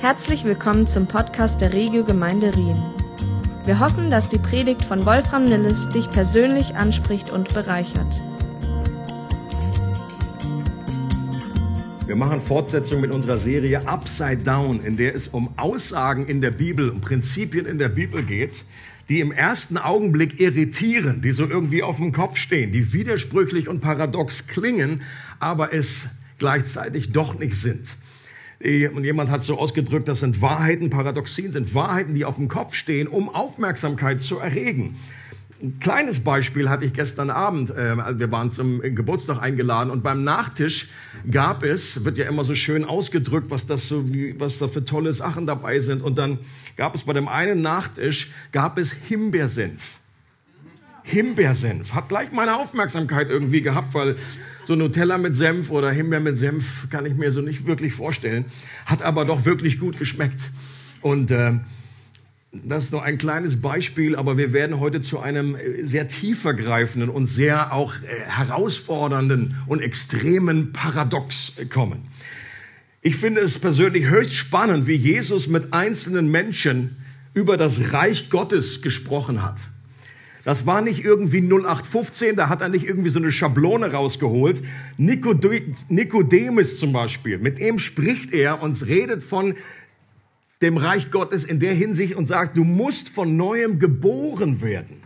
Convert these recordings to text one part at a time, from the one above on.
Herzlich willkommen zum Podcast der Regio Gemeinde Rien. Wir hoffen, dass die Predigt von Wolfram Nilles dich persönlich anspricht und bereichert. Wir machen Fortsetzung mit unserer Serie Upside Down, in der es um Aussagen in der Bibel, um Prinzipien in der Bibel geht, die im ersten Augenblick irritieren, die so irgendwie auf dem Kopf stehen, die widersprüchlich und paradox klingen, aber es gleichzeitig doch nicht sind. Und jemand hat so ausgedrückt, das sind Wahrheiten, Paradoxien sind Wahrheiten, die auf dem Kopf stehen, um Aufmerksamkeit zu erregen. Ein kleines Beispiel hatte ich gestern Abend. Äh, wir waren zum Geburtstag eingeladen und beim Nachtisch gab es, wird ja immer so schön ausgedrückt, was das so, wie, was da für tolle Sachen dabei sind. Und dann gab es bei dem einen Nachtisch gab es Himbeersenf. Himbeersenf hat gleich meine Aufmerksamkeit irgendwie gehabt, weil so Nutella mit Senf oder Himbeer mit Senf kann ich mir so nicht wirklich vorstellen. Hat aber doch wirklich gut geschmeckt. Und äh, das ist nur ein kleines Beispiel, aber wir werden heute zu einem äh, sehr tiefergreifenden und sehr auch äh, herausfordernden und extremen Paradox kommen. Ich finde es persönlich höchst spannend, wie Jesus mit einzelnen Menschen über das Reich Gottes gesprochen hat. Das war nicht irgendwie 0815, da hat er nicht irgendwie so eine Schablone rausgeholt. Nikodemus zum Beispiel, mit ihm spricht er und redet von dem Reich Gottes in der Hinsicht und sagt, du musst von neuem geboren werden.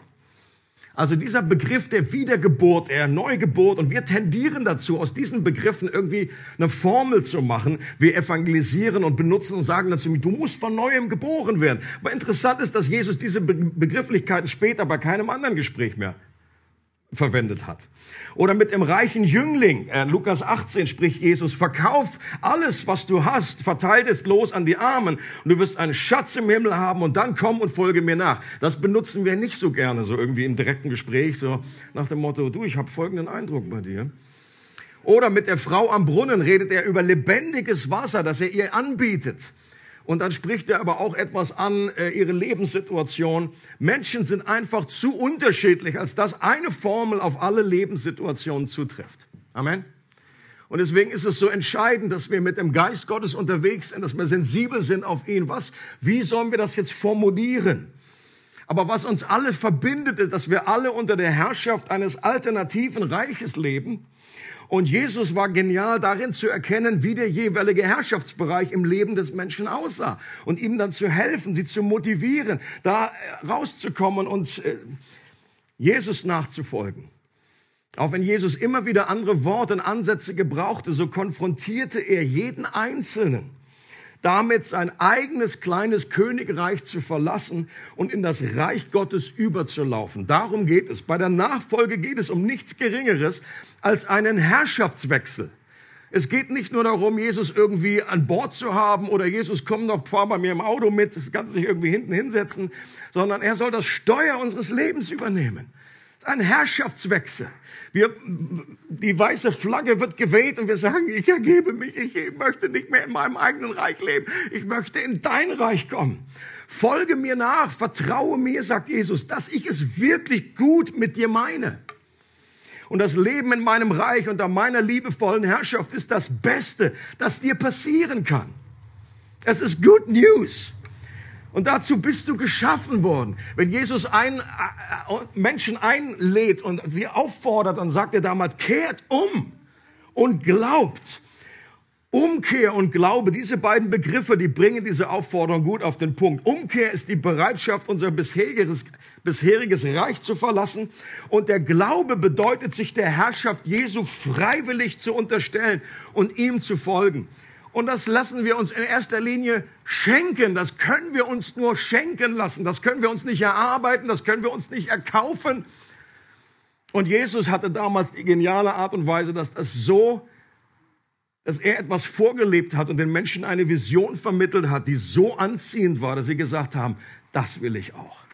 Also dieser Begriff der Wiedergeburt, der Neugeburt, und wir tendieren dazu, aus diesen Begriffen irgendwie eine Formel zu machen. Wir evangelisieren und benutzen und sagen dazu, du musst von neuem geboren werden. Aber interessant ist, dass Jesus diese Begrifflichkeiten später bei keinem anderen Gespräch mehr verwendet hat. Oder mit dem reichen Jüngling, äh, Lukas 18 spricht Jesus, verkauf alles, was du hast, verteilt es los an die Armen und du wirst einen Schatz im Himmel haben und dann komm und folge mir nach. Das benutzen wir nicht so gerne, so irgendwie im direkten Gespräch, so nach dem Motto, du, ich habe folgenden Eindruck bei dir. Oder mit der Frau am Brunnen redet er über lebendiges Wasser, das er ihr anbietet. Und dann spricht er aber auch etwas an, äh, ihre Lebenssituation. Menschen sind einfach zu unterschiedlich, als dass eine Formel auf alle Lebenssituationen zutrifft. Amen. Und deswegen ist es so entscheidend, dass wir mit dem Geist Gottes unterwegs sind, dass wir sensibel sind auf ihn. Was, wie sollen wir das jetzt formulieren? Aber was uns alle verbindet, ist, dass wir alle unter der Herrschaft eines alternativen Reiches leben und Jesus war genial darin zu erkennen, wie der jeweilige Herrschaftsbereich im Leben des Menschen aussah. Und ihm dann zu helfen, sie zu motivieren, da äh, rauszukommen und äh, Jesus nachzufolgen. Auch wenn Jesus immer wieder andere Worte und Ansätze gebrauchte, so konfrontierte er jeden Einzelnen damit sein eigenes kleines Königreich zu verlassen und in das Reich Gottes überzulaufen. Darum geht es. Bei der Nachfolge geht es um nichts Geringeres als einen Herrschaftswechsel. Es geht nicht nur darum, Jesus irgendwie an Bord zu haben oder Jesus, komm doch, fahr bei mir im Auto mit, das kannst du dich irgendwie hinten hinsetzen, sondern er soll das Steuer unseres Lebens übernehmen. Ein Herrschaftswechsel. Wir, die weiße Flagge wird geweht und wir sagen, ich ergebe mich, ich möchte nicht mehr in meinem eigenen Reich leben. Ich möchte in dein Reich kommen. Folge mir nach, vertraue mir, sagt Jesus, dass ich es wirklich gut mit dir meine. Und das Leben in meinem Reich unter meiner liebevollen Herrschaft ist das Beste, das dir passieren kann. Es ist Good News. Und dazu bist du geschaffen worden. Wenn Jesus ein, äh, äh, Menschen einlädt und sie auffordert, dann sagt er damals, kehrt um und glaubt. Umkehr und Glaube, diese beiden Begriffe, die bringen diese Aufforderung gut auf den Punkt. Umkehr ist die Bereitschaft, unser bisheriges, bisheriges Reich zu verlassen. Und der Glaube bedeutet, sich der Herrschaft Jesu freiwillig zu unterstellen und ihm zu folgen. Und das lassen wir uns in erster Linie schenken. Das können wir uns nur schenken lassen. Das können wir uns nicht erarbeiten. Das können wir uns nicht erkaufen. Und Jesus hatte damals die geniale Art und Weise, dass das so, dass er etwas vorgelebt hat und den Menschen eine Vision vermittelt hat, die so anziehend war, dass sie gesagt haben, das will ich auch.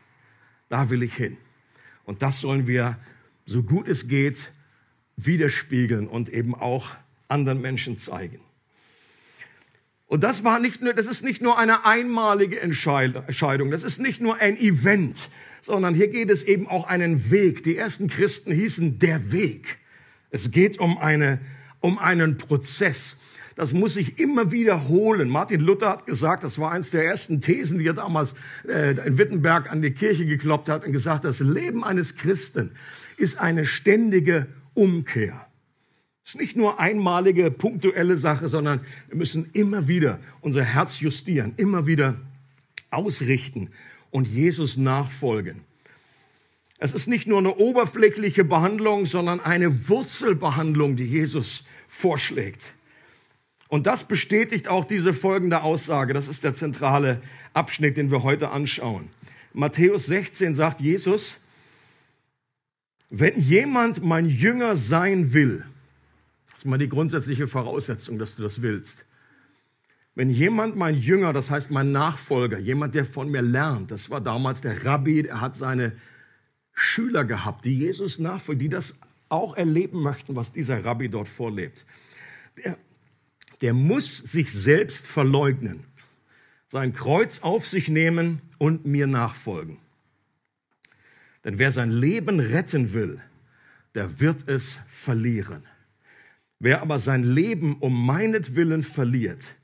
Da will ich hin. Und das sollen wir, so gut es geht, widerspiegeln und eben auch anderen Menschen zeigen. Und das war nicht nur, das ist nicht nur eine einmalige Entscheidung, das ist nicht nur ein Event, sondern hier geht es eben auch einen Weg. Die ersten Christen hießen der Weg. Es geht um eine, um einen Prozess. das muss sich immer wiederholen. Martin Luther hat gesagt, das war eines der ersten Thesen, die er damals äh, in Wittenberg an die Kirche gekloppt hat und gesagt, das Leben eines Christen ist eine ständige Umkehr. Es ist nicht nur einmalige, punktuelle Sache, sondern wir müssen immer wieder unser Herz justieren, immer wieder ausrichten und Jesus nachfolgen. Es ist nicht nur eine oberflächliche Behandlung, sondern eine Wurzelbehandlung, die Jesus vorschlägt. Und das bestätigt auch diese folgende Aussage. Das ist der zentrale Abschnitt, den wir heute anschauen. Matthäus 16 sagt Jesus, wenn jemand mein Jünger sein will, das ist mal die grundsätzliche Voraussetzung, dass du das willst. Wenn jemand mein Jünger, das heißt mein Nachfolger, jemand, der von mir lernt, das war damals der Rabbi, er hat seine Schüler gehabt, die Jesus nachfolgen, die das auch erleben möchten, was dieser Rabbi dort vorlebt. Der, der muss sich selbst verleugnen, sein Kreuz auf sich nehmen und mir nachfolgen. Denn wer sein Leben retten will, der wird es verlieren. Wer aber sein Leben um meinetwillen verliert,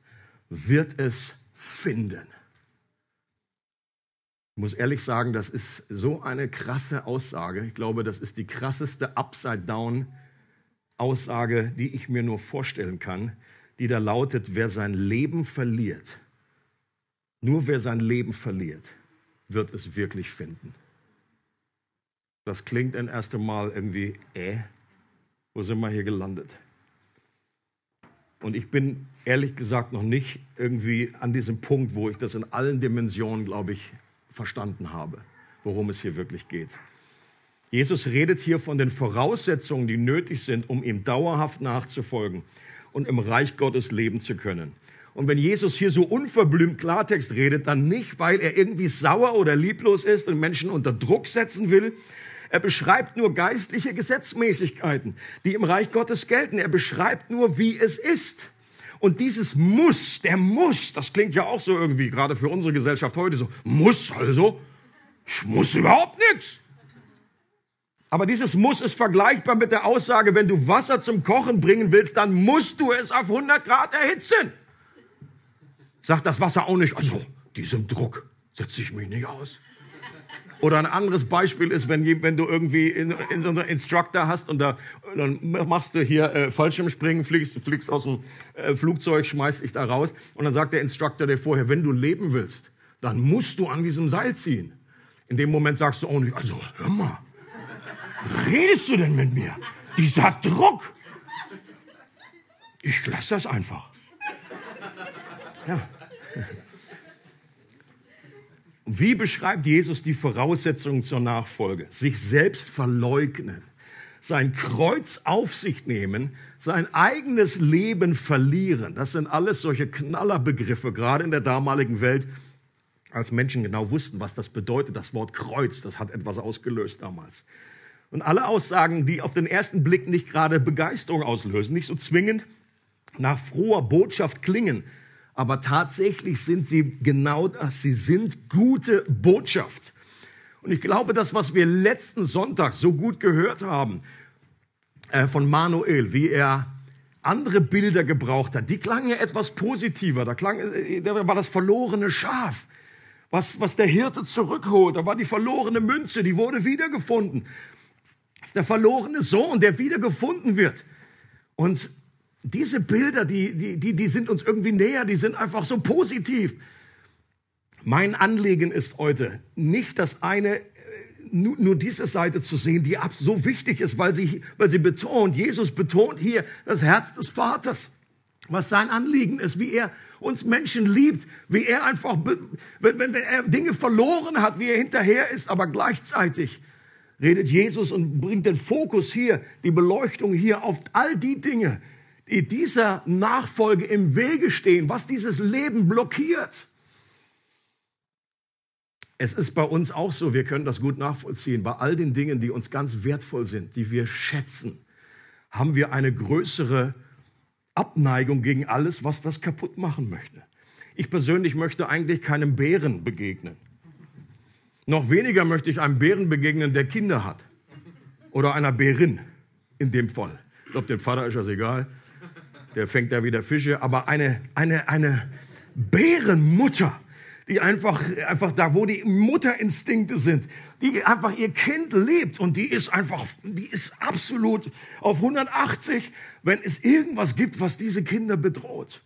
wird es finden. Ich muss ehrlich sagen, das ist so eine krasse Aussage. Ich glaube, das ist die krasseste Upside-Down-Aussage, die ich mir nur vorstellen kann, die da lautet, wer sein Leben verliert, nur wer sein Leben verliert, wird es wirklich finden. Das klingt ein erstes Mal irgendwie, äh, wo sind wir hier gelandet? Und ich bin ehrlich gesagt noch nicht irgendwie an diesem Punkt, wo ich das in allen Dimensionen, glaube ich, verstanden habe, worum es hier wirklich geht. Jesus redet hier von den Voraussetzungen, die nötig sind, um ihm dauerhaft nachzufolgen und im Reich Gottes leben zu können. Und wenn Jesus hier so unverblümt Klartext redet, dann nicht, weil er irgendwie sauer oder lieblos ist und Menschen unter Druck setzen will. Er beschreibt nur geistliche Gesetzmäßigkeiten, die im Reich Gottes gelten. Er beschreibt nur, wie es ist. Und dieses Muss, der Muss, das klingt ja auch so irgendwie, gerade für unsere Gesellschaft heute so, muss also, ich muss überhaupt nichts. Aber dieses Muss ist vergleichbar mit der Aussage, wenn du Wasser zum Kochen bringen willst, dann musst du es auf 100 Grad erhitzen. Sagt das Wasser auch nicht, also diesem Druck setze ich mich nicht aus. Oder ein anderes Beispiel ist, wenn, wenn du irgendwie in, in so einen Instructor hast und da, dann machst du hier äh, Fallschirmspringen, fliegst, fliegst aus dem äh, Flugzeug, schmeißt dich da raus und dann sagt der Instructor dir vorher, wenn du leben willst, dann musst du an diesem Seil ziehen. In dem Moment sagst du auch nicht, also hör mal, redest du denn mit mir? Dieser Druck. Ich lasse das einfach. Ja. Wie beschreibt Jesus die Voraussetzungen zur Nachfolge? Sich selbst verleugnen, sein Kreuz auf sich nehmen, sein eigenes Leben verlieren. Das sind alles solche Knallerbegriffe, gerade in der damaligen Welt, als Menschen genau wussten, was das bedeutet. Das Wort Kreuz, das hat etwas ausgelöst damals. Und alle Aussagen, die auf den ersten Blick nicht gerade Begeisterung auslösen, nicht so zwingend nach froher Botschaft klingen, aber tatsächlich sind sie genau das. Sie sind gute Botschaft. Und ich glaube, das, was wir letzten Sonntag so gut gehört haben äh, von Manuel, wie er andere Bilder gebraucht hat, die klangen ja etwas positiver. Da, klang, äh, da war das verlorene Schaf, was, was der Hirte zurückholt. Da war die verlorene Münze, die wurde wiedergefunden. Das ist der verlorene Sohn, der wiedergefunden wird. Und diese Bilder, die, die, die, die sind uns irgendwie näher, die sind einfach so positiv. Mein Anliegen ist heute nicht das eine, äh, nur, nur diese Seite zu sehen, die ab so wichtig ist, weil sie, weil sie betont, Jesus betont hier das Herz des Vaters, was sein Anliegen ist, wie er uns Menschen liebt, wie er einfach, wenn, wenn er Dinge verloren hat, wie er hinterher ist, aber gleichzeitig redet Jesus und bringt den Fokus hier, die Beleuchtung hier auf all die Dinge, die dieser Nachfolge im Wege stehen, was dieses Leben blockiert. Es ist bei uns auch so, wir können das gut nachvollziehen, bei all den Dingen, die uns ganz wertvoll sind, die wir schätzen, haben wir eine größere Abneigung gegen alles, was das kaputt machen möchte. Ich persönlich möchte eigentlich keinem Bären begegnen. Noch weniger möchte ich einem Bären begegnen, der Kinder hat. Oder einer Bärin in dem Fall. Ich glaube, dem Vater ist das egal. Der fängt da wieder Fische, aber eine, eine, eine Bärenmutter, die einfach, einfach da, wo die Mutterinstinkte sind, die einfach ihr Kind lebt und die ist einfach, die ist absolut auf 180, wenn es irgendwas gibt, was diese Kinder bedroht.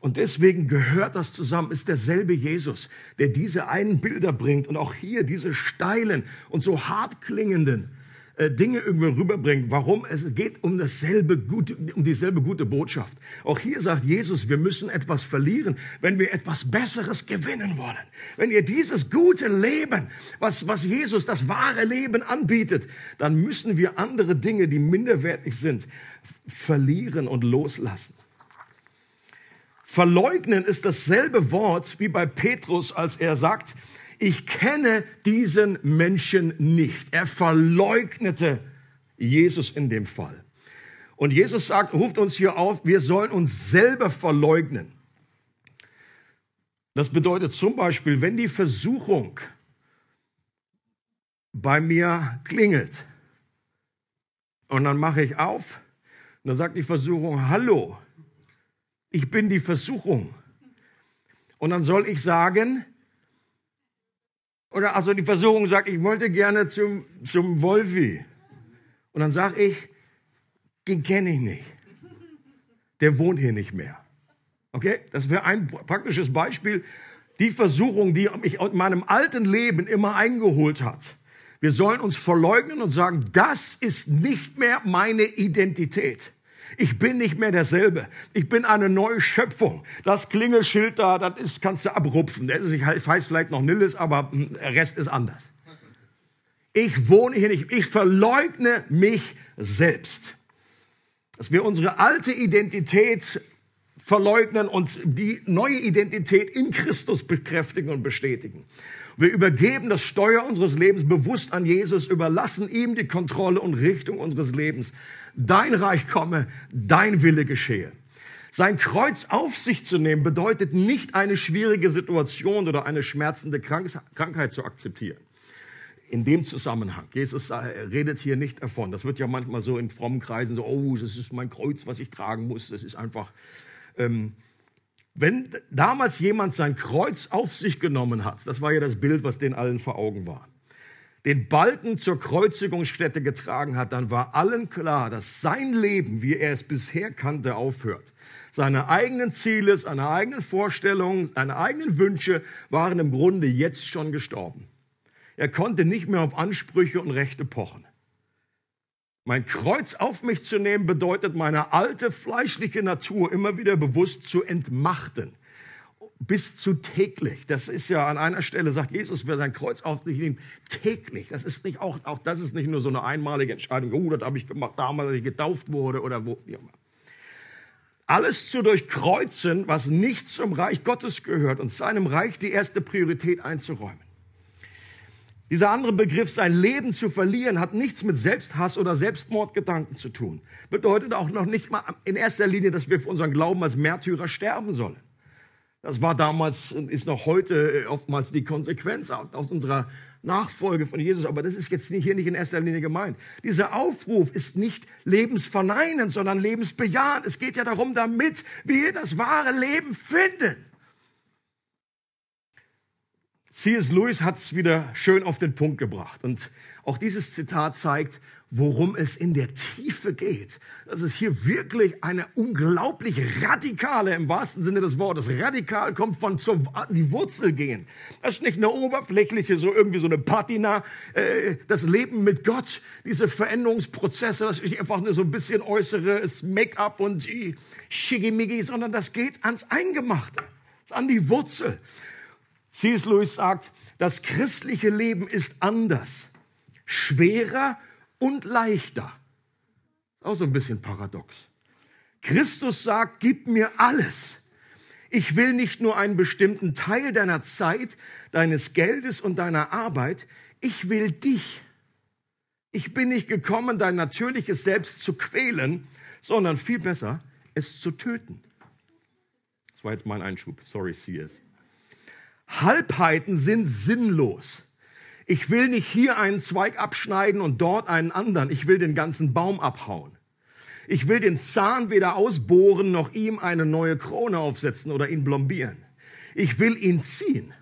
Und deswegen gehört das zusammen, ist derselbe Jesus, der diese einen Bilder bringt und auch hier diese steilen und so hart klingenden äh, Dinge irgendwie rüberbringt. Warum? Es geht um dasselbe gute, um dieselbe gute Botschaft. Auch hier sagt Jesus, wir müssen etwas verlieren, wenn wir etwas Besseres gewinnen wollen. Wenn ihr dieses gute Leben, was, was Jesus, das wahre Leben anbietet, dann müssen wir andere Dinge, die minderwertig sind, verlieren und loslassen. Verleugnen ist dasselbe Wort wie bei Petrus, als er sagt, ich kenne diesen Menschen nicht. Er verleugnete Jesus in dem Fall. Und Jesus sagt, ruft uns hier auf, wir sollen uns selber verleugnen. Das bedeutet zum Beispiel, wenn die Versuchung bei mir klingelt und dann mache ich auf und dann sagt die Versuchung, hallo, ich bin die Versuchung. Und dann soll ich sagen, oder also die Versuchung sagt, ich wollte gerne zum, zum Wolfi. Und dann sage ich, den kenne ich nicht. Der wohnt hier nicht mehr. Okay? Das wäre ein praktisches Beispiel. Die Versuchung, die mich in meinem alten Leben immer eingeholt hat. Wir sollen uns verleugnen und sagen, das ist nicht mehr meine Identität. Ich bin nicht mehr derselbe. Ich bin eine neue Schöpfung. Das Klingelschild da, das ist, kannst du abrupfen. Ich weiß vielleicht noch Nilles, aber hm, der Rest ist anders. Ich wohne hier nicht. Ich verleugne mich selbst. Dass wir unsere alte Identität verleugnen und die neue Identität in Christus bekräftigen und bestätigen. Wir übergeben das Steuer unseres Lebens bewusst an Jesus, überlassen ihm die Kontrolle und Richtung unseres Lebens. Dein Reich komme, dein Wille geschehe. Sein Kreuz auf sich zu nehmen bedeutet nicht eine schwierige Situation oder eine schmerzende Krankheit zu akzeptieren. In dem Zusammenhang, Jesus redet hier nicht davon. Das wird ja manchmal so in frommen Kreisen so, oh, das ist mein Kreuz, was ich tragen muss. Das ist einfach, ähm, wenn damals jemand sein Kreuz auf sich genommen hat, das war ja das Bild, was den allen vor Augen war, den Balken zur Kreuzigungsstätte getragen hat, dann war allen klar, dass sein Leben, wie er es bisher kannte, aufhört. Seine eigenen Ziele, seine eigenen Vorstellungen, seine eigenen Wünsche waren im Grunde jetzt schon gestorben. Er konnte nicht mehr auf Ansprüche und Rechte pochen. Mein Kreuz auf mich zu nehmen bedeutet, meine alte fleischliche Natur immer wieder bewusst zu entmachten. Bis zu täglich. Das ist ja an einer Stelle, sagt Jesus, wer sein Kreuz auf sich nimmt, täglich. Das ist nicht auch, auch das ist nicht nur so eine einmalige Entscheidung. Oh, das habe ich gemacht damals, als ich getauft wurde oder wo, immer. Alles zu durchkreuzen, was nicht zum Reich Gottes gehört und seinem Reich die erste Priorität einzuräumen. Dieser andere Begriff, sein Leben zu verlieren, hat nichts mit Selbsthass oder Selbstmordgedanken zu tun. Bedeutet auch noch nicht mal in erster Linie, dass wir für unseren Glauben als Märtyrer sterben sollen. Das war damals und ist noch heute äh, oftmals die Konsequenz aus unserer Nachfolge von Jesus. Aber das ist jetzt hier nicht in erster Linie gemeint. Dieser Aufruf ist nicht lebensverneinend, sondern lebensbejahend. Es geht ja darum, damit wir das wahre Leben finden. C.S. Lewis hat es wieder schön auf den Punkt gebracht. Und auch dieses Zitat zeigt, worum es in der Tiefe geht. Das ist hier wirklich eine unglaublich radikale, im wahrsten Sinne des Wortes, radikal kommt von zur, die Wurzel gehen. Das ist nicht eine oberflächliche, so irgendwie so eine Patina, äh, das Leben mit Gott, diese Veränderungsprozesse, das ist einfach nur so ein bisschen äußeres Make-up und Schickimicki, sondern das geht ans Eingemachte, an die Wurzel. C.S. Lewis sagt, das christliche Leben ist anders, schwerer und leichter. Auch so ein bisschen paradox. Christus sagt, gib mir alles. Ich will nicht nur einen bestimmten Teil deiner Zeit, deines Geldes und deiner Arbeit, ich will dich. Ich bin nicht gekommen, dein natürliches Selbst zu quälen, sondern viel besser, es zu töten. Das war jetzt mein Einschub. Sorry, CS. Halbheiten sind sinnlos. Ich will nicht hier einen Zweig abschneiden und dort einen anderen. Ich will den ganzen Baum abhauen. Ich will den Zahn weder ausbohren noch ihm eine neue Krone aufsetzen oder ihn blombieren. Ich will ihn ziehen.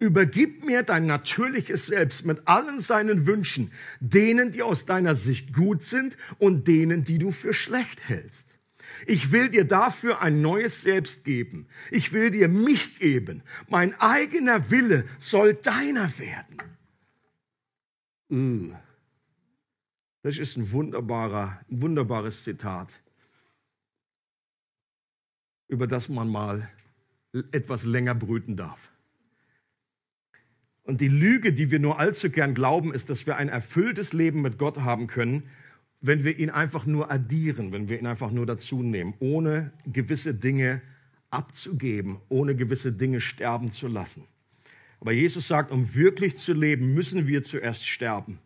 Übergib mir dein natürliches Selbst mit allen seinen Wünschen, denen, die aus deiner Sicht gut sind und denen, die du für schlecht hältst. Ich will dir dafür ein neues Selbst geben. Ich will dir mich geben. Mein eigener Wille soll deiner werden. Uh. Das ist ein wunderbarer, ein wunderbares Zitat, über das man mal etwas länger brüten darf. Und die Lüge, die wir nur allzu gern glauben, ist, dass wir ein erfülltes Leben mit Gott haben können, wenn wir ihn einfach nur addieren, wenn wir ihn einfach nur dazu nehmen, ohne gewisse Dinge abzugeben, ohne gewisse Dinge sterben zu lassen. Aber Jesus sagt, um wirklich zu leben, müssen wir zuerst sterben.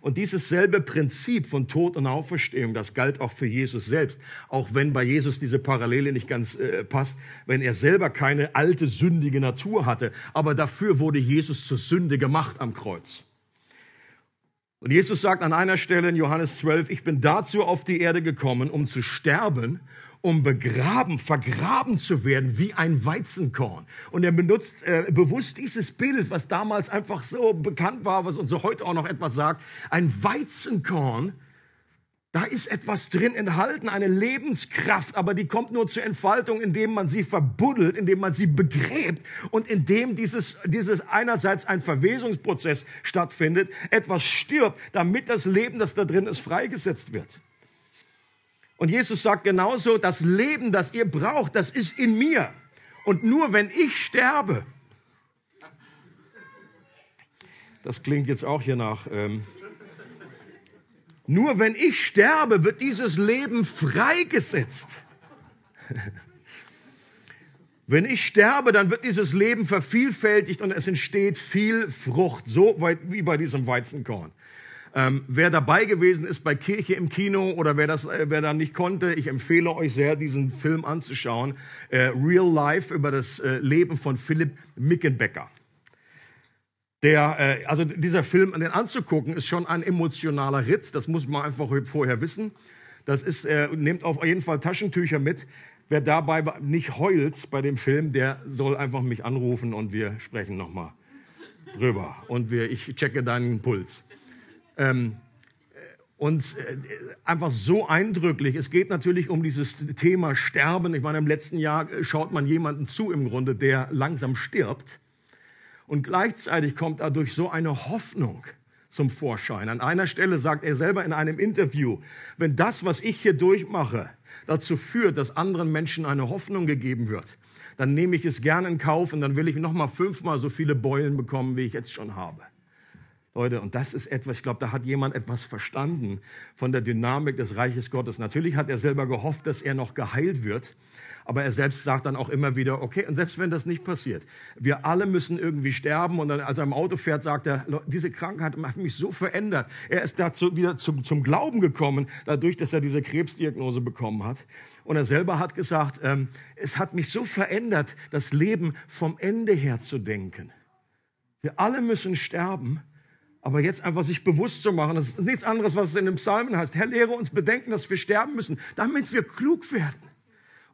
Und dieses selbe Prinzip von Tod und Auferstehung, das galt auch für Jesus selbst. Auch wenn bei Jesus diese Parallele nicht ganz äh, passt, wenn er selber keine alte, sündige Natur hatte. Aber dafür wurde Jesus zur Sünde gemacht am Kreuz. Und Jesus sagt an einer Stelle in Johannes 12, ich bin dazu auf die Erde gekommen, um zu sterben, um begraben, vergraben zu werden wie ein Weizenkorn. Und er benutzt äh, bewusst dieses Bild, was damals einfach so bekannt war, was uns heute auch noch etwas sagt. Ein Weizenkorn, da ist etwas drin enthalten, eine Lebenskraft, aber die kommt nur zur Entfaltung, indem man sie verbuddelt, indem man sie begräbt und indem dieses, dieses einerseits ein Verwesungsprozess stattfindet, etwas stirbt, damit das Leben, das da drin ist, freigesetzt wird. Und Jesus sagt genauso, das Leben, das ihr braucht, das ist in mir. Und nur wenn ich sterbe, das klingt jetzt auch hier nach, ähm, nur wenn ich sterbe, wird dieses Leben freigesetzt. Wenn ich sterbe, dann wird dieses Leben vervielfältigt und es entsteht viel Frucht, so weit wie bei diesem Weizenkorn. Ähm, wer dabei gewesen ist bei Kirche im Kino oder wer das, äh, wer da nicht konnte, ich empfehle euch sehr, diesen Film anzuschauen. Äh, Real Life über das äh, Leben von Philipp Mickenbecker. Der, äh, also dieser Film, den anzugucken, ist schon ein emotionaler Ritz. Das muss man einfach vorher wissen. Das ist, äh, nehmt auf jeden Fall Taschentücher mit. Wer dabei nicht heult bei dem Film, der soll einfach mich anrufen und wir sprechen nochmal drüber. Und wir, ich checke deinen Puls. Ähm, und äh, einfach so eindrücklich. Es geht natürlich um dieses Thema Sterben. Ich meine, im letzten Jahr schaut man jemanden zu im Grunde, der langsam stirbt. Und gleichzeitig kommt dadurch so eine Hoffnung zum Vorschein. An einer Stelle sagt er selber in einem Interview, wenn das, was ich hier durchmache, dazu führt, dass anderen Menschen eine Hoffnung gegeben wird, dann nehme ich es gerne in Kauf und dann will ich noch mal fünfmal so viele Beulen bekommen, wie ich jetzt schon habe. Leute, und das ist etwas, ich glaube, da hat jemand etwas verstanden von der Dynamik des Reiches Gottes. Natürlich hat er selber gehofft, dass er noch geheilt wird, aber er selbst sagt dann auch immer wieder, okay, und selbst wenn das nicht passiert, wir alle müssen irgendwie sterben. Und dann, als er im Auto fährt, sagt er, diese Krankheit hat mich so verändert. Er ist dazu wieder zum, zum Glauben gekommen, dadurch, dass er diese Krebsdiagnose bekommen hat. Und er selber hat gesagt, ähm, es hat mich so verändert, das Leben vom Ende her zu denken. Wir alle müssen sterben. Aber jetzt einfach sich bewusst zu machen, das ist nichts anderes, was es in den Psalmen heißt. Herr, lehre uns bedenken, dass wir sterben müssen, damit wir klug werden.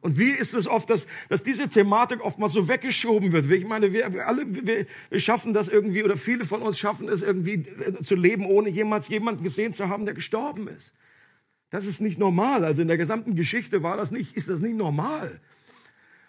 Und wie ist es oft, dass, dass diese Thematik oftmals so weggeschoben wird? Ich meine, wir, alle, wir, wir schaffen das irgendwie, oder viele von uns schaffen es irgendwie äh, zu leben, ohne jemals jemanden gesehen zu haben, der gestorben ist. Das ist nicht normal. Also in der gesamten Geschichte war das nicht, ist das nicht normal.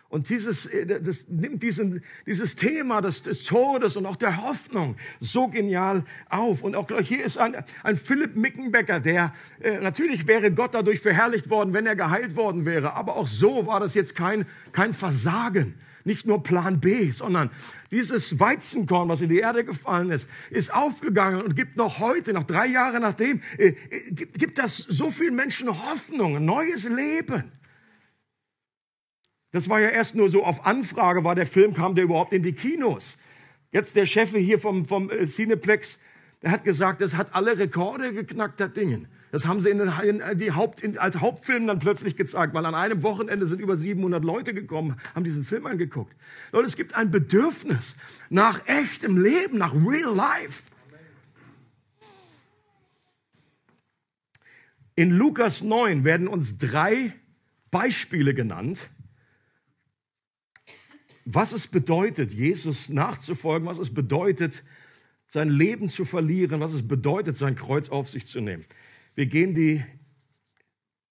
Und dieses, äh, das nimmt diesen, dieses Thema des, des Todes und auch der Hoffnung so genial auf. Und auch hier ist ein, ein Philipp Mickenbecker, der äh, natürlich wäre Gott dadurch verherrlicht worden, wenn er geheilt worden wäre. Aber auch so war das jetzt kein, kein Versagen. Nicht nur Plan B, sondern dieses Weizenkorn, was in die Erde gefallen ist, ist aufgegangen und gibt noch heute, noch drei Jahre nachdem, äh, äh gibt, gibt das so vielen Menschen Hoffnung, neues Leben. Das war ja erst nur so auf Anfrage, war der Film, kam der überhaupt in die Kinos. Jetzt der Chef hier vom, vom äh, Cineplex, der hat gesagt, das hat alle Rekorde geknackt, das Ding. Das haben sie in den, in äh, die Haupt, in, als Hauptfilm dann plötzlich gezeigt, weil an einem Wochenende sind über 700 Leute gekommen, haben diesen Film angeguckt. Leute, es gibt ein Bedürfnis nach echtem Leben, nach real life. In Lukas 9 werden uns drei Beispiele genannt, was es bedeutet, Jesus nachzufolgen, was es bedeutet, sein Leben zu verlieren, was es bedeutet, sein Kreuz auf sich zu nehmen. Wir gehen die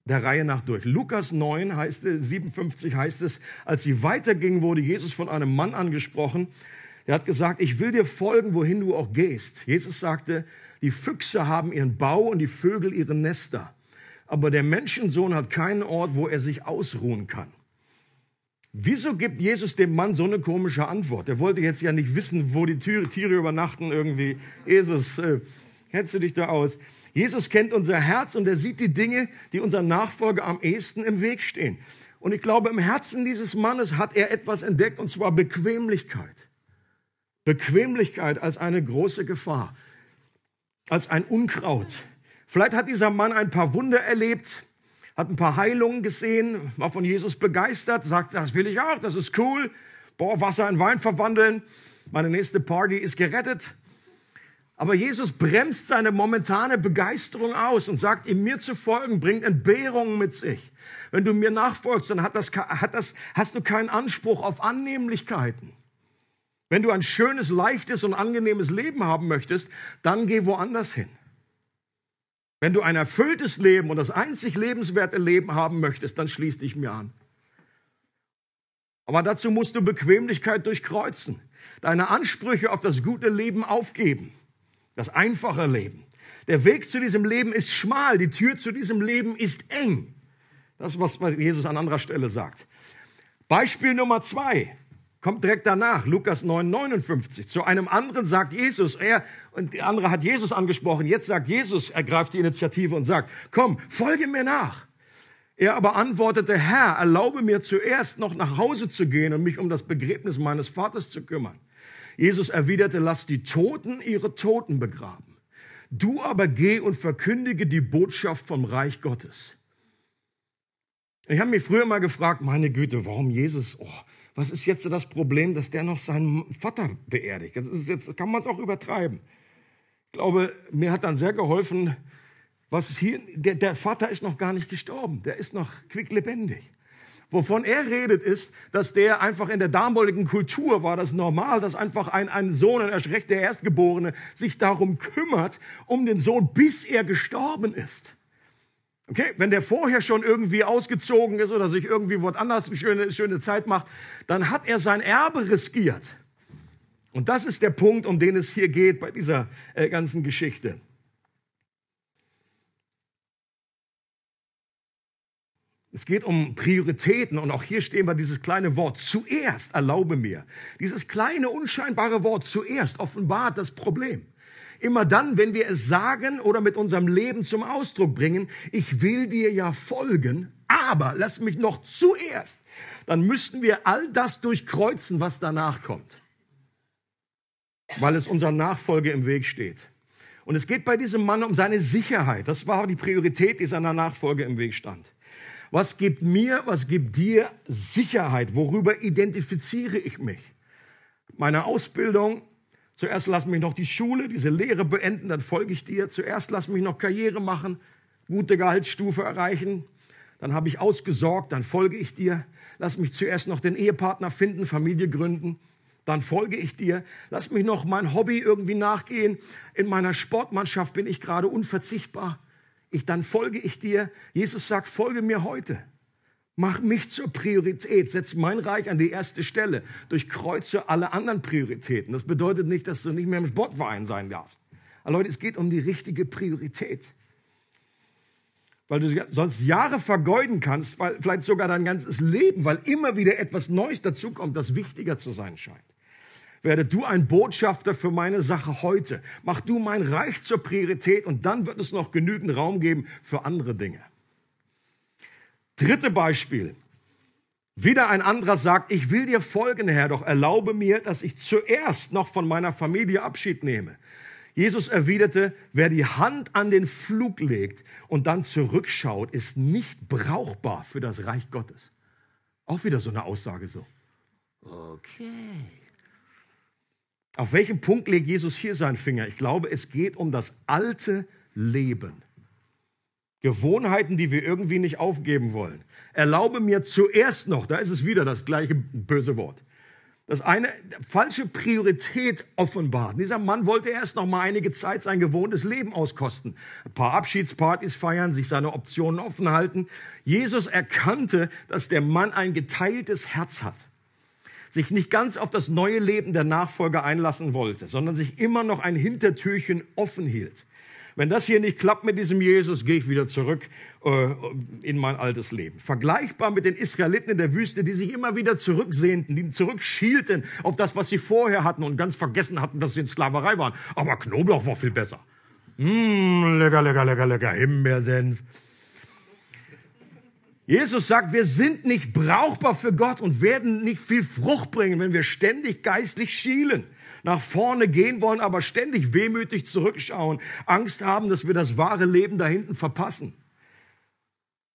der Reihe nach durch. Lukas 9 heißt es, 57 heißt es, als sie weitergingen, wurde Jesus von einem Mann angesprochen. Er hat gesagt, ich will dir folgen, wohin du auch gehst. Jesus sagte, die Füchse haben ihren Bau und die Vögel ihre Nester. Aber der Menschensohn hat keinen Ort, wo er sich ausruhen kann. Wieso gibt Jesus dem Mann so eine komische Antwort? Er wollte jetzt ja nicht wissen, wo die Tiere übernachten irgendwie. Jesus, äh, kennst du dich da aus? Jesus kennt unser Herz und er sieht die Dinge, die unser Nachfolger am ehesten im Weg stehen. Und ich glaube, im Herzen dieses Mannes hat er etwas entdeckt, und zwar Bequemlichkeit. Bequemlichkeit als eine große Gefahr, als ein Unkraut. Vielleicht hat dieser Mann ein paar Wunder erlebt, hat ein paar Heilungen gesehen, war von Jesus begeistert, sagt, das will ich auch, das ist cool. Boah, Wasser in Wein verwandeln, meine nächste Party ist gerettet. Aber Jesus bremst seine momentane Begeisterung aus und sagt, ihm mir zu folgen, bringt Entbehrungen mit sich. Wenn du mir nachfolgst, dann hat das, hat das, hast du keinen Anspruch auf Annehmlichkeiten. Wenn du ein schönes, leichtes und angenehmes Leben haben möchtest, dann geh woanders hin. Wenn du ein erfülltes Leben und das einzig lebenswerte Leben haben möchtest, dann schließ dich mir an. Aber dazu musst du Bequemlichkeit durchkreuzen, deine Ansprüche auf das gute Leben aufgeben das einfache Leben. Der Weg zu diesem Leben ist schmal, die Tür zu diesem Leben ist eng. Das was Jesus an anderer Stelle sagt. Beispiel Nummer zwei kommt direkt danach, Lukas 9, 59. Zu einem anderen sagt Jesus, er, und der andere hat Jesus angesprochen, jetzt sagt Jesus, er greift die Initiative und sagt, komm, folge mir nach. Er aber antwortete, Herr, erlaube mir zuerst noch nach Hause zu gehen und mich um das Begräbnis meines Vaters zu kümmern. Jesus erwiderte, lass die Toten ihre Toten begraben. Du aber geh und verkündige die Botschaft vom Reich Gottes. Ich habe mich früher mal gefragt, meine Güte, warum Jesus, oh, was ist jetzt das Problem, dass der noch seinen Vater beerdigt? Das ist jetzt, kann man es auch übertreiben. Ich glaube, mir hat dann sehr geholfen, was hier, der, der Vater ist noch gar nicht gestorben, der ist noch quicklebendig. Wovon er redet, ist, dass der einfach in der damaligen Kultur war das normal, dass einfach ein, ein Sohn, ein der Erstgeborene, sich darum kümmert, um den Sohn, bis er gestorben ist. Okay, wenn der vorher schon irgendwie ausgezogen ist oder sich irgendwie woanders eine schöne, schöne Zeit macht, dann hat er sein Erbe riskiert. Und das ist der Punkt, um den es hier geht bei dieser äh, ganzen Geschichte. Es geht um Prioritäten und auch hier stehen wir dieses kleine Wort zuerst, erlaube mir. Dieses kleine unscheinbare Wort zuerst offenbart das Problem. Immer dann, wenn wir es sagen oder mit unserem Leben zum Ausdruck bringen, ich will dir ja folgen, aber lass mich noch zuerst, dann müssten wir all das durchkreuzen, was danach kommt. Weil es unserer Nachfolge im Weg steht. Und es geht bei diesem Mann um seine Sicherheit. Das war die Priorität, die seiner Nachfolge im Weg stand. Was gibt mir, was gibt dir Sicherheit? Worüber identifiziere ich mich? Meine Ausbildung, zuerst lass mich noch die Schule, diese Lehre beenden, dann folge ich dir. Zuerst lass mich noch Karriere machen, gute Gehaltsstufe erreichen. Dann habe ich ausgesorgt, dann folge ich dir. Lass mich zuerst noch den Ehepartner finden, Familie gründen dann folge ich dir. Lass mich noch mein Hobby irgendwie nachgehen. In meiner Sportmannschaft bin ich gerade unverzichtbar ich, dann folge ich dir. Jesus sagt, folge mir heute. Mach mich zur Priorität, setz mein Reich an die erste Stelle, durchkreuze alle anderen Prioritäten. Das bedeutet nicht, dass du nicht mehr im Sportverein sein darfst. Aber Leute, es geht um die richtige Priorität. Weil du sonst Jahre vergeuden kannst, weil vielleicht sogar dein ganzes Leben, weil immer wieder etwas Neues dazukommt, das wichtiger zu sein scheint werde du ein Botschafter für meine Sache heute. Mach du mein Reich zur Priorität und dann wird es noch genügend Raum geben für andere Dinge. Dritte Beispiel. Wieder ein anderer sagt, ich will dir folgen, Herr, doch erlaube mir, dass ich zuerst noch von meiner Familie Abschied nehme. Jesus erwiderte, wer die Hand an den Flug legt und dann zurückschaut, ist nicht brauchbar für das Reich Gottes. Auch wieder so eine Aussage so. Okay. Auf welchem Punkt legt Jesus hier seinen Finger? Ich glaube, es geht um das alte Leben. Gewohnheiten, die wir irgendwie nicht aufgeben wollen. Erlaube mir zuerst noch, da ist es wieder das gleiche böse Wort, das eine falsche Priorität offenbart. Dieser Mann wollte erst noch mal einige Zeit sein gewohntes Leben auskosten. Ein paar Abschiedspartys feiern, sich seine Optionen offen halten. Jesus erkannte, dass der Mann ein geteiltes Herz hat. Sich nicht ganz auf das neue Leben der Nachfolger einlassen wollte, sondern sich immer noch ein Hintertürchen offen hielt. Wenn das hier nicht klappt mit diesem Jesus, gehe ich wieder zurück äh, in mein altes Leben. Vergleichbar mit den Israeliten in der Wüste, die sich immer wieder zurücksehnten, die zurückschielten auf das, was sie vorher hatten und ganz vergessen hatten, dass sie in Sklaverei waren. Aber Knoblauch war viel besser. Mmh, lecker, lecker, lecker, lecker, Himbeersenf. Jesus sagt, wir sind nicht brauchbar für Gott und werden nicht viel Frucht bringen, wenn wir ständig geistlich schielen nach vorne gehen wollen, aber ständig wehmütig zurückschauen, Angst haben, dass wir das wahre Leben da hinten verpassen.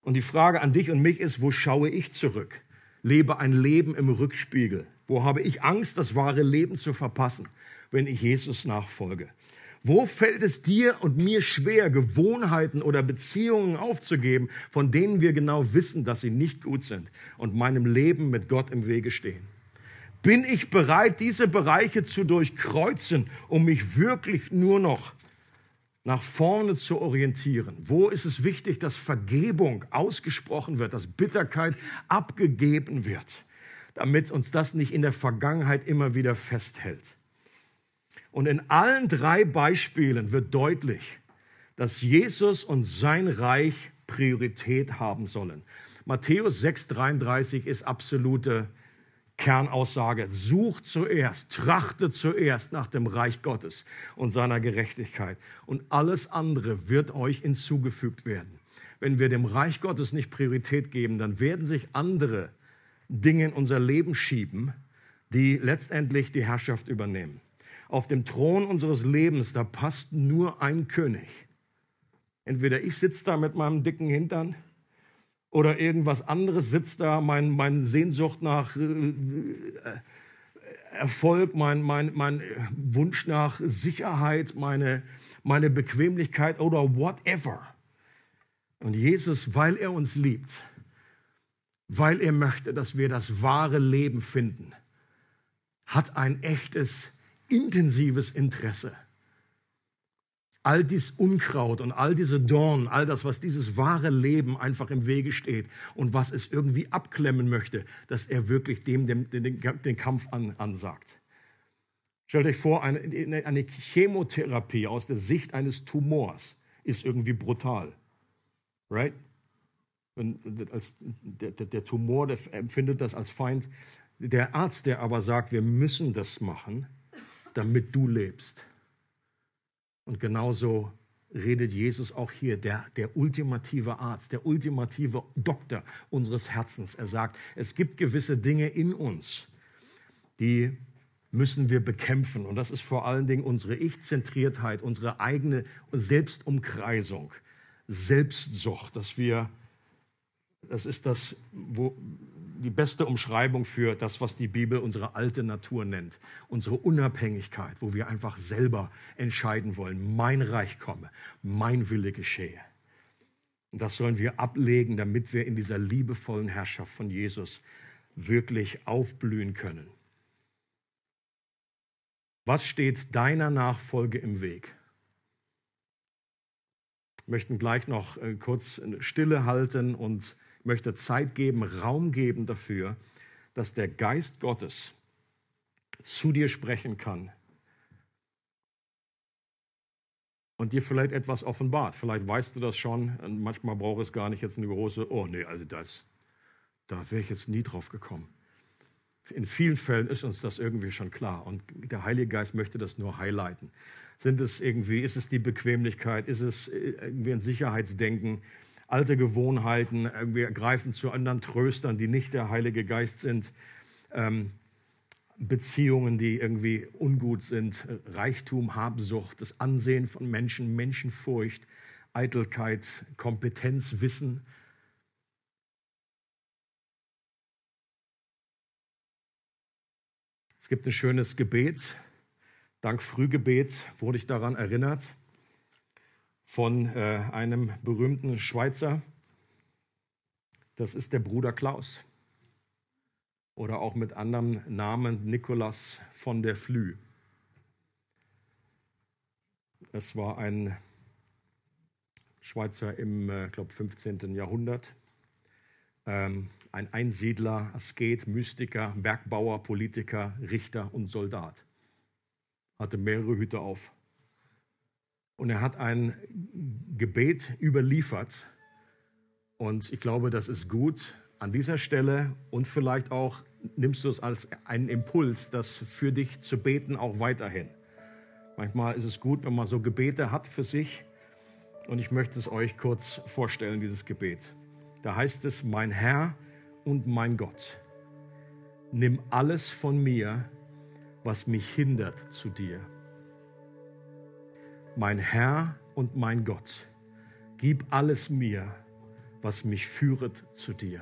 Und die Frage an dich und mich ist, wo schaue ich zurück? Lebe ein Leben im Rückspiegel. Wo habe ich Angst, das wahre Leben zu verpassen, wenn ich Jesus nachfolge? Wo fällt es dir und mir schwer, Gewohnheiten oder Beziehungen aufzugeben, von denen wir genau wissen, dass sie nicht gut sind und meinem Leben mit Gott im Wege stehen? Bin ich bereit, diese Bereiche zu durchkreuzen, um mich wirklich nur noch nach vorne zu orientieren? Wo ist es wichtig, dass Vergebung ausgesprochen wird, dass Bitterkeit abgegeben wird, damit uns das nicht in der Vergangenheit immer wieder festhält? Und in allen drei Beispielen wird deutlich, dass Jesus und sein Reich Priorität haben sollen. Matthäus 6,33 ist absolute Kernaussage, sucht zuerst, trachtet zuerst nach dem Reich Gottes und seiner Gerechtigkeit. Und alles andere wird euch hinzugefügt werden. Wenn wir dem Reich Gottes nicht Priorität geben, dann werden sich andere Dinge in unser Leben schieben, die letztendlich die Herrschaft übernehmen. Auf dem Thron unseres Lebens, da passt nur ein König. Entweder ich sitze da mit meinem dicken Hintern oder irgendwas anderes sitzt da, mein, mein Sehnsucht nach äh, äh, Erfolg, mein, mein, mein Wunsch nach Sicherheit, meine, meine Bequemlichkeit oder whatever. Und Jesus, weil er uns liebt, weil er möchte, dass wir das wahre Leben finden, hat ein echtes, intensives Interesse all dies Unkraut und all diese Dornen, all das, was dieses wahre Leben einfach im Wege steht und was es irgendwie abklemmen möchte, dass er wirklich dem, dem den, den Kampf an, ansagt. Stellt euch vor, eine, eine Chemotherapie aus der Sicht eines Tumors ist irgendwie brutal. Right? Als, der, der Tumor der empfindet das als Feind. Der Arzt, der aber sagt, wir müssen das machen, damit du lebst und genauso redet Jesus auch hier, der, der ultimative Arzt, der ultimative Doktor unseres Herzens. Er sagt, es gibt gewisse Dinge in uns, die müssen wir bekämpfen. Und das ist vor allen Dingen unsere Ich-Zentriertheit, unsere eigene Selbstumkreisung, Selbstsucht, dass wir, das ist das, wo, die beste Umschreibung für das, was die Bibel unsere alte Natur nennt. Unsere Unabhängigkeit, wo wir einfach selber entscheiden wollen, mein Reich komme, mein Wille geschehe. Und das sollen wir ablegen, damit wir in dieser liebevollen Herrschaft von Jesus wirklich aufblühen können. Was steht deiner Nachfolge im Weg? Wir möchten gleich noch äh, kurz Stille halten und möchte Zeit geben, Raum geben dafür, dass der Geist Gottes zu dir sprechen kann und dir vielleicht etwas offenbart. Vielleicht weißt du das schon und manchmal braucht es gar nicht jetzt eine große, oh nee, also das, da wäre ich jetzt nie drauf gekommen. In vielen Fällen ist uns das irgendwie schon klar und der Heilige Geist möchte das nur highlighten. Sind es irgendwie, ist es die Bequemlichkeit, ist es irgendwie ein Sicherheitsdenken, alte Gewohnheiten, wir greifen zu anderen Tröstern, die nicht der Heilige Geist sind, ähm, Beziehungen, die irgendwie ungut sind, Reichtum, Habsucht, das Ansehen von Menschen, Menschenfurcht, Eitelkeit, Kompetenz, Wissen. Es gibt ein schönes Gebet, dank Frühgebet wurde ich daran erinnert von äh, einem berühmten Schweizer. Das ist der Bruder Klaus. Oder auch mit anderem Namen Nikolaus von der Flü. Es war ein Schweizer im, äh, glaube 15. Jahrhundert. Ähm, ein Einsiedler, Asket, Mystiker, Bergbauer, Politiker, Richter und Soldat. Hatte mehrere Hüte auf. Und er hat ein Gebet überliefert. Und ich glaube, das ist gut an dieser Stelle und vielleicht auch nimmst du es als einen Impuls, das für dich zu beten, auch weiterhin. Manchmal ist es gut, wenn man so Gebete hat für sich. Und ich möchte es euch kurz vorstellen, dieses Gebet. Da heißt es, mein Herr und mein Gott, nimm alles von mir, was mich hindert zu dir mein Herr und mein Gott, gib alles mir, was mich führet zu dir.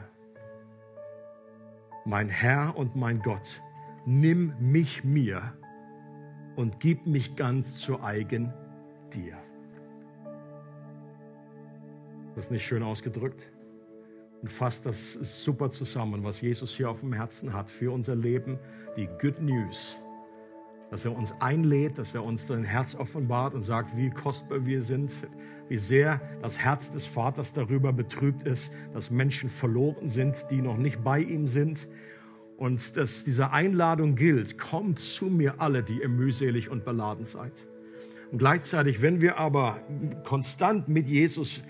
Mein Herr und mein Gott, nimm mich mir und gib mich ganz zu eigen dir. Das ist nicht schön ausgedrückt und fasst das super zusammen, was Jesus hier auf dem Herzen hat für unser Leben, die Good News dass er uns einlädt, dass er uns sein Herz offenbart und sagt, wie kostbar wir sind, wie sehr das Herz des Vaters darüber betrübt ist, dass Menschen verloren sind, die noch nicht bei ihm sind. Und dass diese Einladung gilt, kommt zu mir alle, die ihr mühselig und beladen seid. Und gleichzeitig, wenn wir aber konstant mit Jesus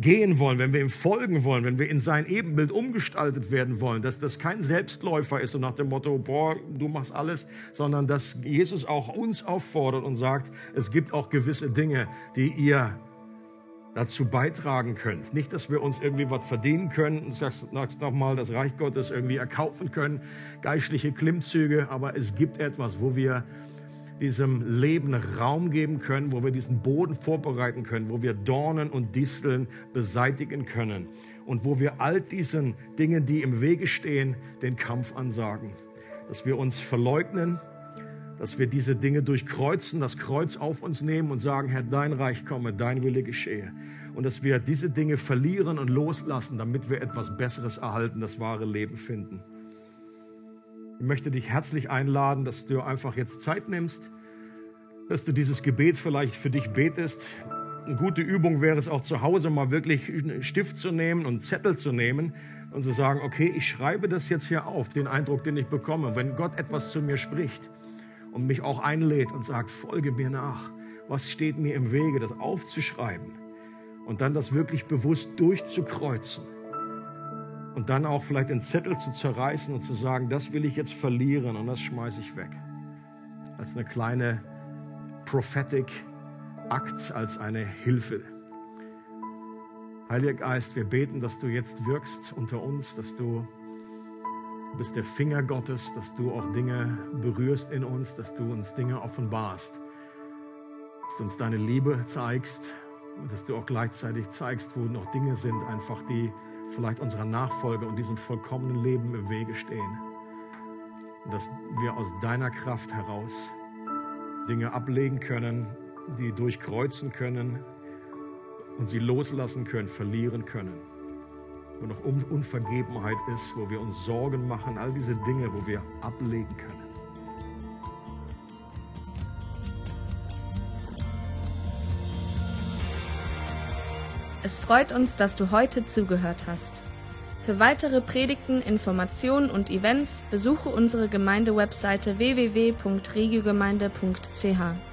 gehen wollen, wenn wir ihm folgen wollen, wenn wir in sein Ebenbild umgestaltet werden wollen, dass das kein Selbstläufer ist und nach dem Motto, boah, du machst alles, sondern dass Jesus auch uns auffordert und sagt, es gibt auch gewisse Dinge, die ihr dazu beitragen könnt. Nicht, dass wir uns irgendwie was verdienen können, sagst, sagst noch mal, das Reich Gottes irgendwie erkaufen können, geistliche Klimmzüge, aber es gibt etwas, wo wir diesem Leben Raum geben können, wo wir diesen Boden vorbereiten können, wo wir Dornen und Disteln beseitigen können und wo wir all diesen Dingen, die im Wege stehen, den Kampf ansagen. Dass wir uns verleugnen, dass wir diese Dinge durchkreuzen, das Kreuz auf uns nehmen und sagen, Herr, dein Reich komme, dein Wille geschehe. Und dass wir diese Dinge verlieren und loslassen, damit wir etwas Besseres erhalten, das wahre Leben finden. Ich möchte dich herzlich einladen, dass du einfach jetzt Zeit nimmst, dass du dieses Gebet vielleicht für dich betest. Eine gute Übung wäre es auch zu Hause mal wirklich einen Stift zu nehmen und einen Zettel zu nehmen und zu sagen, okay, ich schreibe das jetzt hier auf, den Eindruck, den ich bekomme. Wenn Gott etwas zu mir spricht und mich auch einlädt und sagt, folge mir nach, was steht mir im Wege, das aufzuschreiben und dann das wirklich bewusst durchzukreuzen und dann auch vielleicht den Zettel zu zerreißen und zu sagen, das will ich jetzt verlieren und das schmeiße ich weg. Als eine kleine prophetic Akt, als eine Hilfe. Heiliger Geist, wir beten, dass du jetzt wirkst unter uns, dass du, bist der Finger Gottes, dass du auch Dinge berührst in uns, dass du uns Dinge offenbarst, dass du uns deine Liebe zeigst und dass du auch gleichzeitig zeigst, wo noch Dinge sind, einfach die vielleicht unserer Nachfolge und diesem vollkommenen Leben im Wege stehen. Und dass wir aus deiner Kraft heraus Dinge ablegen können, die durchkreuzen können und sie loslassen können, verlieren können. Wo noch Unvergebenheit ist, wo wir uns Sorgen machen, all diese Dinge, wo wir ablegen können. Es freut uns, dass du heute zugehört hast. Für weitere Predigten, Informationen und Events besuche unsere Gemeindewebseite www.regiogemeinde.ch.